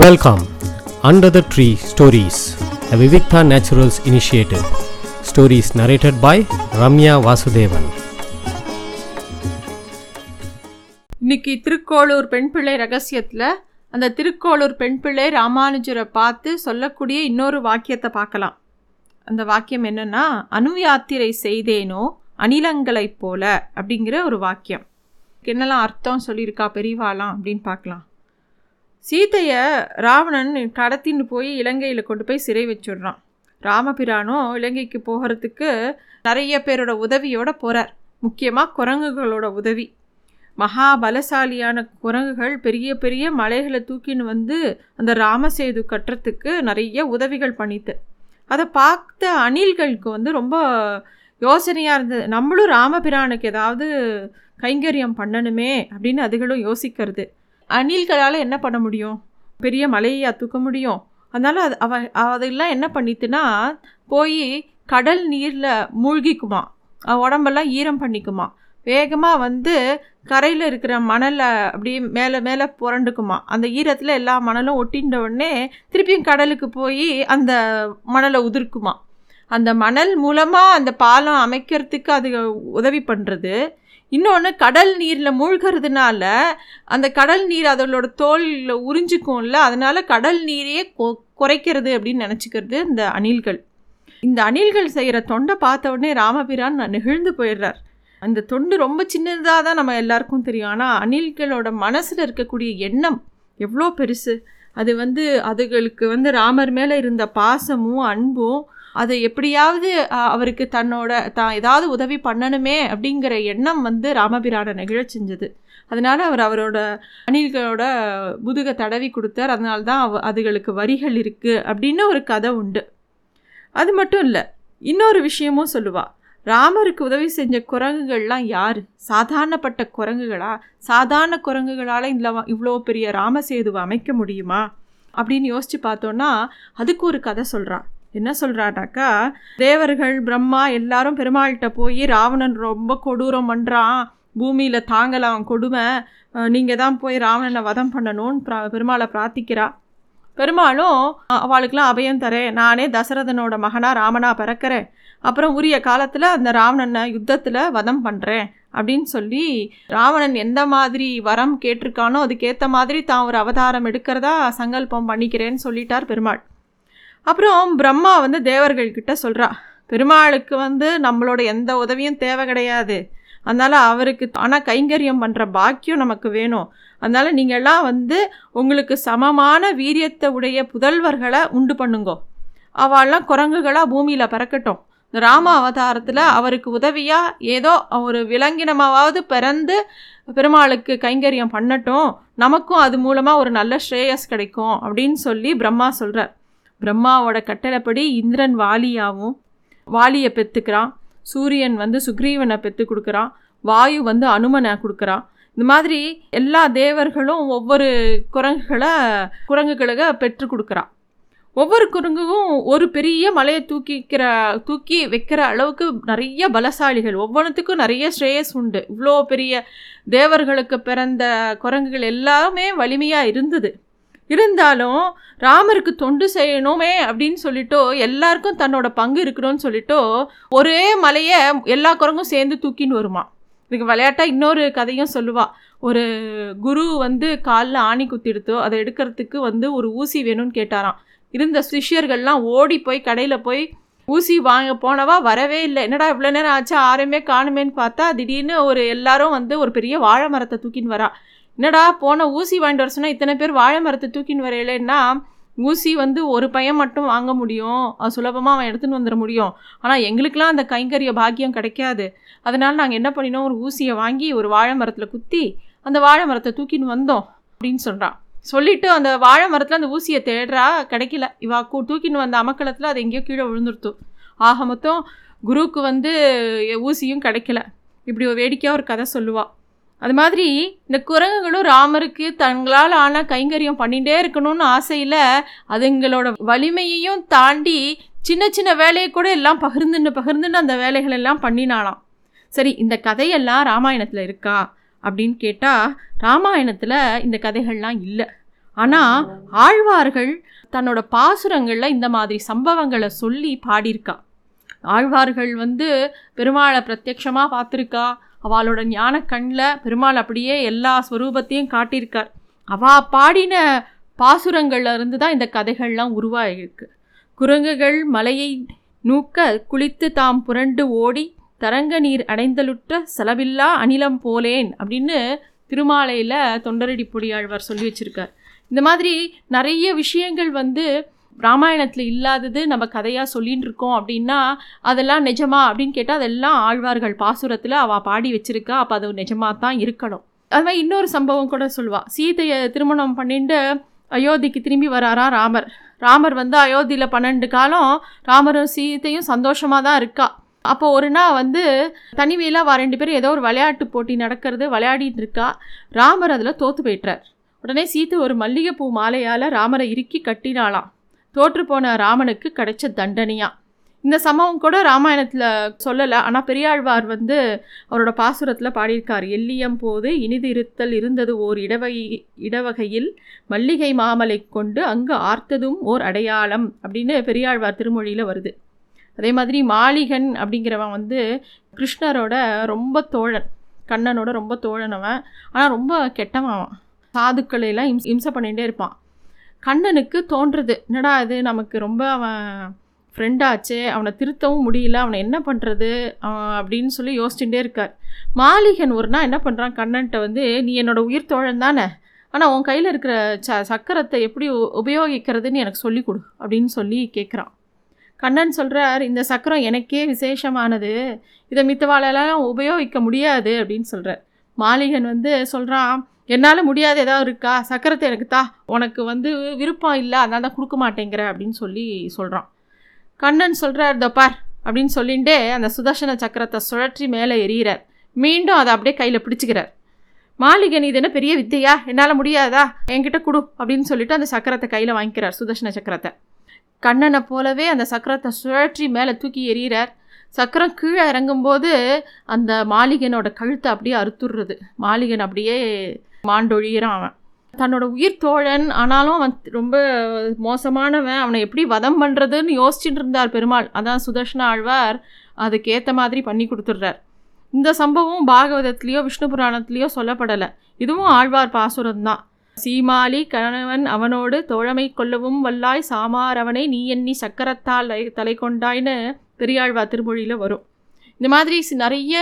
Welcome under the tree stories the Vivikta Naturals initiative stories narrated by Ramya Vasudevan இன்னைக்கு திருக்கோளூர் பெண் பிள்ளை ரகசியத்தில் அந்த திருக்கோளூர் பெண் பிள்ளை ராமானுஜரை பார்த்து சொல்லக்கூடிய இன்னொரு வாக்கியத்தை பார்க்கலாம். அந்த வாக்கியம் என்னென்னா அணுயாத்திரை செய்தேனோ அணிலங்களைப் போல அப்படிங்கிற ஒரு வாக்கியம். என்னெல்லாம் அர்த்தம் சொல்லியிருக்கா பெரியவாலாம் அப்படின்னு பார்க்கலாம். சீதையை ராவணன் கடத்தின்னு போய் இலங்கையில் கொண்டு போய் சிறை வச்சுடுறான். ராமபிரானும் இலங்கைக்கு போகிறதுக்கு நிறைய பேரோட உதவியோட போகிறார் முக்கியமாக குரங்குகளோட உதவி. மகா பலசாலியான குரங்குகள் பெரிய பெரிய மலைகளை தூக்கின்னு வந்து அந்த ராமசேது கட்டுறதுக்கு நிறைய உதவிகள் பண்ணித்து. அதை பார்த்த அணில்களுக்கு வந்து ரொம்ப யோசனையாக இருந்தது. நம்மளும் ராமபிரானுக்கு ஏதாவது கைங்கரியம் பண்ணணுமே அப்படின்னு அதுகளும் யோசிக்கிறது. அணில்களால் என்ன பண்ண முடியும்? பெரிய மலையை தூக்க முடியும். அதனால் அது அவ அதெல்லாம் என்ன பண்ணிட்டுன்னா போய் கடல் நீரில் மூழ்கிக்குமா? உடம்பெல்லாம் ஈரம் பண்ணிக்குமா? வேகமாக வந்து கரையில் இருக்கிற மணலை அப்படியே மேலே மேலே புரண்டுக்குமா? அந்த ஈரத்தில் எல்லா மணலும் ஒட்டின்ற உடனே திருப்பியும் கடலுக்கு போய் அந்த மணலை உதிர்க்குமா? அந்த மணல் மூலமாக அந்த பாலம் அமைக்கிறதுக்கு அது உதவி பண்ணுறது இன்னொன்று கடல் நீரில் மூழ்கிறதுனால அந்த கடல் நீர் அதோட தோலில் உறிஞ்சிக்கும்ல அதனால் கடல் நீரையே கொ குறைக்கிறது அப்படின்னு நினச்சிக்கிறது இந்த அணில்கள். இந்த அணில்கள் செய்கிற தொண்டை பார்த்த உடனே ராமபிரான் நெகிழ்ந்து போயிடுறார். அந்த தொண்டு ரொம்ப சின்னதாக தான் நம்ம எல்லாருக்கும் தெரியும். ஆனால் அணில்களோட மனசில் இருக்கக்கூடிய எண்ணம் எவ்வளோ பெருசு. அது வந்து அதுகளுக்கு வந்து ராமர் மேலே இருந்த பாசமும் அன்பும் அதை எப்படியாவது அவருக்கு தன்னோட தான் ஏதாவது உதவி பண்ணணுமே அப்படிங்கிற எண்ணம் வந்து ராமபிரான நெகிழ செஞ்சது. அதனால் அவர் அவரோட அணில்களோட முதுக தடவி கொடுத்தார். அதனால தான் அவ அதுகளுக்கு வரிகள் இருக்குது அப்படின்னு ஒரு கதை உண்டு. அது மட்டும் இல்லை இன்னொரு விஷயமும் சொல்லுவாள் ராமருக்கு உதவி செஞ்ச குரங்குகள்லாம் யார்? சாதாரணப்பட்ட குரங்குகளா? சாதாரண குரங்குகளால் இந்த இவ்வளோ பெரிய ராமசேதுவை அமைக்க முடியுமா? அப்படின்னு யோசித்து பார்த்தோன்னா அதுக்கு ஒரு கதை சொல்கிறான் என்ன சொல்கிறாட்டாக்கா தேவர்கள் பிரம்மா எல்லாரும் பெருமாள்கிட்ட போய் ராவணன் ரொம்ப கொடூரம் பண்ணுறான் பூமியில் தாங்கலாம் கொடுமை. நீங்கள் தான் போய் ராவணனை வதம் பண்ணணும்னு பிரா பெருமாளை பிரார்த்திக்கிறா. பெருமாளும் அவளுக்கெல்லாம் அபயம் தரேன் நானே தசரதனோட மகனாக ராமனா பிறக்கிறேன். அப்புறம் உரிய காலத்தில் அந்த ராவணனை யுத்தத்தில் வதம் பண்ணுறேன் அப்படின்னு சொல்லி ராவணன் எந்த மாதிரி வரம் கேட்டிருக்கானோ அதுக்கேற்ற மாதிரி தான் ஒரு அவதாரம் எடுக்கிறதா சங்கல்பம் பண்ணிக்கிறேன்னு சொல்லிட்டார் பெருமாள். அப்புறம் பிரம்மா வந்து தேவர்கள்கிட்ட சொல்கிறா பெருமாளுக்கு வந்து நம்மளோட எந்த உதவியும் தேவை கிடையாது. அதனால் அவருக்கு ஆனால் கைங்கரியம் பண்ணுற பாக்கியம் நமக்கு வேணும். அதனால் நீங்கள்லாம் வந்து உங்களுக்கு சமமான வீரியத்தை உடைய புதல்வர்களை உண்டு பண்ணுங்கோ. அவெல்லாம் குரங்குகளாக பூமியில் பறக்கட்டும். இந்த ராம அவதாரத்தில் அவருக்கு உதவியாக ஏதோ ஒரு விலங்கினமாவது பிறந்து பெருமாளுக்கு கைங்கரியம் பண்ணட்டும். நமக்கும் அது மூலமாக ஒரு நல்ல ஸ்ரேயஸ் கிடைக்கும் அப்படின்னு சொல்லி பிரம்மா சொல்கிறார் பிரம்மாவோட கட்டளைப்படி இந்திரன் வாலியாகவும் வாலியை பெற்றுக்கிறான் சூரியன் வந்து சுக்ரீவனை பெற்று கொடுக்குறான். வாயு வந்து அனுமனை கொடுக்குறான். இந்த மாதிரி எல்லா தேவர்களும் ஒவ்வொரு குரங்குகளை குரங்குகளுக்கு பெற்று கொடுக்குறான். ஒவ்வொரு குரங்குக்கும் ஒரு பெரிய மலையை தூக்கிக்கிற தூக்கி வைக்கிற அளவுக்கு நிறைய பலசாலிகள். ஒவ்வொன்றுத்துக்கும் நிறைய ஸ்ரேயஸ் உண்டு. இவ்வளோ பெரிய தேவர்களுக்கு பிறந்த குரங்குகள் எல்லாமே வலிமையாக இருந்தது. இருந்தாலும் ராமருக்கு தொண்டு செய்யணுமே அப்படின்னு சொல்லிட்டோ எல்லாருக்கும் தன்னோட பங்கு இருக்கணும்னு சொல்லிட்டோ ஒரே மலையை எல்லா குரங்கும் சேர்ந்து தூக்கின்னு வருமா? இதுக்கு விளையாட்டாக இன்னொரு கதையும் சொல்லுவாள் ஒரு குரு வந்து காலில் ஆணி குத்திடுத்தோ அதை எடுக்கிறதுக்கு வந்து ஒரு ஊசி வேணும்னு கேட்டாராம். இருந்த சிஷ்யர்கள்லாம் ஓடி போய் கடையில் போய் ஊசி வாங்க போனவா வரவே இல்லை. என்னடா இவ்வளோ நேரம் ஆச்சு? ஆறுமே காணுமேன்னு பார்த்தா திடீர்னு ஒரு எல்லாரும் வந்து ஒரு பெரிய வாழை மரத்தை தூக்கின்னு வரா. என்னடா போன ஊசி வாங்கிட்டு வர சொன்னால் இத்தனை பேர் வாழை மரத்தை தூக்கின்னு வரையிலன்னா ஊசி வந்து ஒரு பையன் மட்டும் வாங்க முடியும். அது சுலபமாக அவன் எடுத்துன்னு வந்துட முடியும். ஆனால் எங்களுக்கெலாம் அந்த கைங்கரிய பாக்கியம் கிடைக்காது. அதனால் நாங்கள் என்ன பண்ணினோம்? ஒரு ஊசியை வாங்கி ஒரு வாழை மரத்தில் குத்தி அந்த வாழை மரத்தை தூக்கின்னு வந்தோம் அப்படின்னு சொல்கிறான் சொல்லிவிட்டு அந்த வாழை மரத்தில் அந்த ஊசியை தேடுறா கிடைக்கல. இவா கூ தூக்கின்னு வந்த அமக்கலத்தில் அது எங்கேயோ கீழே விழுந்துருத்து. ஆக மொத்தம் குருவுக்கு வந்து ஊசியும் கிடைக்கல. இப்படி ஒரு வேடிக்கையாக ஒரு கதை சொல்லுவாள் அது மாதிரி இந்த குரங்குகளும் ராமருக்கு தங்களால் ஆனால் கைங்கரியம் பண்ணிகிட்டே இருக்கணும்னு ஆசையில் அதுங்களோட வலிமையையும் தாண்டி சின்ன சின்ன வேலையை கூட எல்லாம் பகிர்ந்துன்னு பகிர்ந்துன்னு அந்த வேலைகள் எல்லாம் பண்ணினாலாம் சரி இந்த கதையெல்லாம் ராமாயணத்தில் இருக்கா அப்படின்னு கேட்டால் ராமாயணத்தில் இந்த கதைகள்லாம் இல்லை. ஆனால் ஆழ்வார்கள் தன்னோட பாசுரங்களில் இந்த மாதிரி சம்பவங்களை சொல்லி பாடியிருக்கா. ஆழ்வார்கள் வந்து பெருமாளை பிரத்யக்ஷமாக பார்த்துருக்கா. அவளோட ஞான கண்ணில் பெருமாள் அப்படியே எல்லா ஸ்வரூபத்தையும் காட்டியிருக்கார். அவா பாடின பாசுரங்கள்ல இருந்து தான் இந்த கதைகள்லாம் உருவாகிருக்கு குரங்குகள் மலையை நூக்க குளித்து தாம் புரண்டு ஓடி தரங்க நீர் அடைந்தலுற்ற செலவில்லா அனிலம் போலேன் அப்படின்னு திருமாலையில் தொண்டரடி பொடியாழ்வார் சொல்லி வச்சுருக்கார். இந்த மாதிரி நிறைய விஷயங்கள் வந்து ராமாயணத்தில் இல்லாதது நம்ம கதையாக சொல்லின்னு இருக்கோம் அப்படின்னா அதெல்லாம் நிஜமா அப்படின்னு கேட்டால் அதெல்லாம் ஆழ்வார்கள் பாசுரத்தில் அவள் பாடி வச்சிருக்கா. அப்போ அது நிஜமாக தான் இருக்கணும். அது மாதிரி இன்னொரு சம்பவம் கூட சொல்லுவாள் சீதையை திருமணம் பண்ணிட்டு அயோத்திக்கு திரும்பி வராராம் ராமர். ராமர் வந்து அயோத்தியில் பன்னெண்டு காலம் ராமரும் சீதையும் சந்தோஷமாக தான் இருக்கா. அப்போ ஒரு நாள் வந்து தனிமையில் வா ரெண்டு பேரும் ஏதோ ஒரு விளையாட்டு போட்டி நடக்கிறது விளையாடிட்டு இருக்கா. ராமர் அதில் தோற்று போயிட்டார். உடனே சீத்தை ஒரு மல்லிகைப்பூ மாலையால் ராமரை இறுக்கி கட்டினாளாம். தோற்றுப்போன ராமனுக்கு கிடைச்ச தண்டனையா? இந்த சம்பவம் கூட ராமாயணத்தில் சொல்லலை. ஆனால் பெரியாழ்வார் வந்து அவரோட பாசுரத்தில் பாடியிருக்கார். எல்லியம் போது இனிது இருத்தல் இருந்தது ஓர் இடவகை இடவகையில் மல்லிகை மாமலை கொண்டு அங்கு ஆர்த்ததும் ஓர் அடையாளம் அப்படின்னு பெரியாழ்வார் திருமொழியில் வருது. அதே மாதிரி மாளிகன் அப்படிங்கிறவன் வந்து கிருஷ்ணரோட ரொம்ப தோழன். கண்ணனோட ரொம்ப தோழனவன். ஆனால் ரொம்ப கெட்டவன் அவன். சாதுக்களை எல்லாம் இம்ச இம்சை பண்ணிகிட்டே இருப்பான். கண்ணனுக்கு தோன்றுறது. என்னடா இது? நமக்கு ரொம்ப அவன் ஃப்ரெண்டாச்சே அவனை திருத்தவும் முடியல. அவனை என்ன பண்ணுறது அப்படின்னு சொல்லி யோசிச்சுட்டே இருக்கார். மாளிகன் ஒரு நாள் என்ன பண்ணுறான் கண்ணன்ட்ட வந்து நீ என்னோட உயிர் தோழன் தானே. ஆனால் உன் கையில் இருக்கிற ச சக்கரத்தை எப்படி உபயோகிக்கிறதுன்னு எனக்கு சொல்லிக் கொடு அப்படின்னு சொல்லி கேட்குறான் கண்ணன் சொல்கிறார் இந்த சக்கரம் எனக்கே விசேஷமானது. இதை மித்தவாளெல்லாம் உபயோகிக்க முடியாது அப்படின்னு சொல்கிறார் மாளிகன் வந்து சொல்கிறான் என்னால் முடியாது ஏதாவது இருக்கா? சக்கரத்தை எனக்கு தா. உனக்கு வந்து விருப்பம் இல்லை அதனால தான் கொடுக்க மாட்டேங்கிற அப்படின்னு சொல்லி சொல்கிறான் கண்ணன் சொல்கிறார் "இதோ பார் அப்படின்னு சொல்லிட்டு அந்த சுதர்சன சக்கரத்தை சுழற்றி மேலே எறிகிறார். மீண்டும் அதை அப்படியே கையில் பிடிச்சிக்கிறார். மாளிகன் இது என்ன பெரிய வித்தையா? என்னால் முடியாதா? என்கிட்ட கொடு அப்படின்னு சொல்லிட்டு அந்த சக்கரத்தை கையில் வாங்கிக்கிறார் சுதர்சன சக்கரத்தை. கண்ணனை போலவே அந்த சக்கரத்தை சுழற்றி மேலே தூக்கி எறிகிறார். சக்கரம் கீழே இறங்கும்போது அந்த மாளிகனோட கழுத்தை அப்படியே அறுத்துடுறது. மாளிகன் அப்படியே மாண்டொழிகிறான் அவன். தன்னோட உயிர் தோழன் ஆனாலும் அவன் ரொம்ப மோசமானவன். அவனை எப்படி வதம் பண்ணுறதுன்னு யோசிச்சுட்டு இருந்தார் பெருமாள். அதான் சுதர்ஷன ஆழ்வார் அதுக்கேற்ற மாதிரி பண்ணி கொடுத்துட்றார். இந்த சம்பவம் பாகவதத்துலேயோ விஷ்ணு புராணத்துலேயோ சொல்லப்படலை. இதுவும் ஆழ்வார் பாசுரம் தான். சீமாலி கணவன் அவனோடு தோழமை கொள்ளவும் வல்லாய் சாமாரவனை நீ எண்ணி சக்கரத்தால் தலை கொண்டாய்ன்னு பெரியாழ்வார் திருமொழியில் வரும். இந்த மாதிரி நிறைய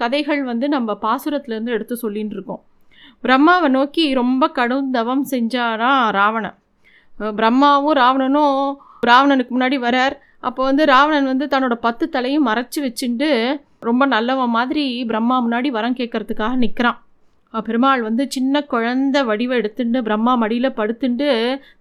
கதைகள் வந்து நம்ம பாசுரத்துலேருந்து எடுத்து சொல்லின்னு இருக்கோம். பிரம்மாவை நோக்கி ரொம்ப கடும் தவம் செஞ்சாராம் ராவணன். பிரம்மாவும் ராவணனும் ராவணனுக்கு முன்னாடி வரார். அப்போ வந்து ராவணன் வந்து தன்னோட பத்து தலையும் மறைச்சி வச்சுட்டு ரொம்ப நல்லவன் மாதிரி பிரம்மா முன்னாடி வரம் கேட்கறதுக்காக நிற்கிறான் பெருமாள் வந்து சின்ன குழந்த வடிவம் எடுத்துட்டு பிரம்மா மடியில் படுத்துட்டு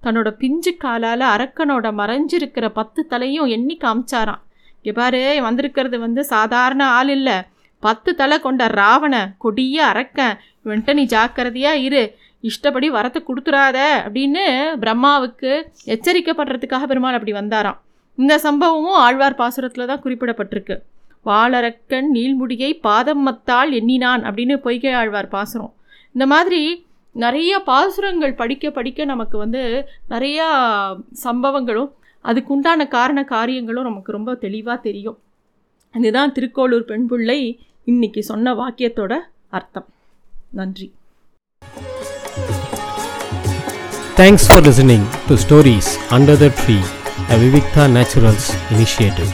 தன்னோட பிஞ்சு காலால் அரக்கனோட மறைஞ்சிருக்கிற பத்து தலையும் எண்ணி காமிச்சாராம். இங்கே பாரு வந்திருக்கிறது வந்து சாதாரண ஆள் இல்லை. பத்து தலை கொண்ட ராவண கொடிய அரக்கன் இவன்ட்ட நீ ஜாக்கிரதையாக இரு. இஷ்டப்படி வரத்தை கொடுத்துறாத அப்படின்னு பிரம்மாவுக்கு எச்சரிக்கப்படுறதுக்காக பெருமாள் அப்படி வந்தாராம். இந்த சம்பவமும் ஆழ்வார் பாசுரத்தில் தான் குறிப்பிடப்பட்டிருக்கு. வாளரக்கன் நீள்முடியை பாதம் மத்தால் எண்ணினான் அப்படின்னு பொய்கை ஆழ்வார் பாசுரம். இந்த மாதிரி நிறைய பாசுரங்கள் படிக்க படிக்க நமக்கு வந்து நிறையா சம்பவங்களும் அதுக்குண்டான காரண காரியங்களும் நமக்கு ரொம்ப தெளிவாக தெரியும். இதுதான் திருக்கோளூர் பெண் பிள்ளை இன்னைக்கு சொன்ன வாக்கியத்தோட அர்த்தம். நன்றி. Thanks for listening to stories under the tree a Vivikta Naturals initiative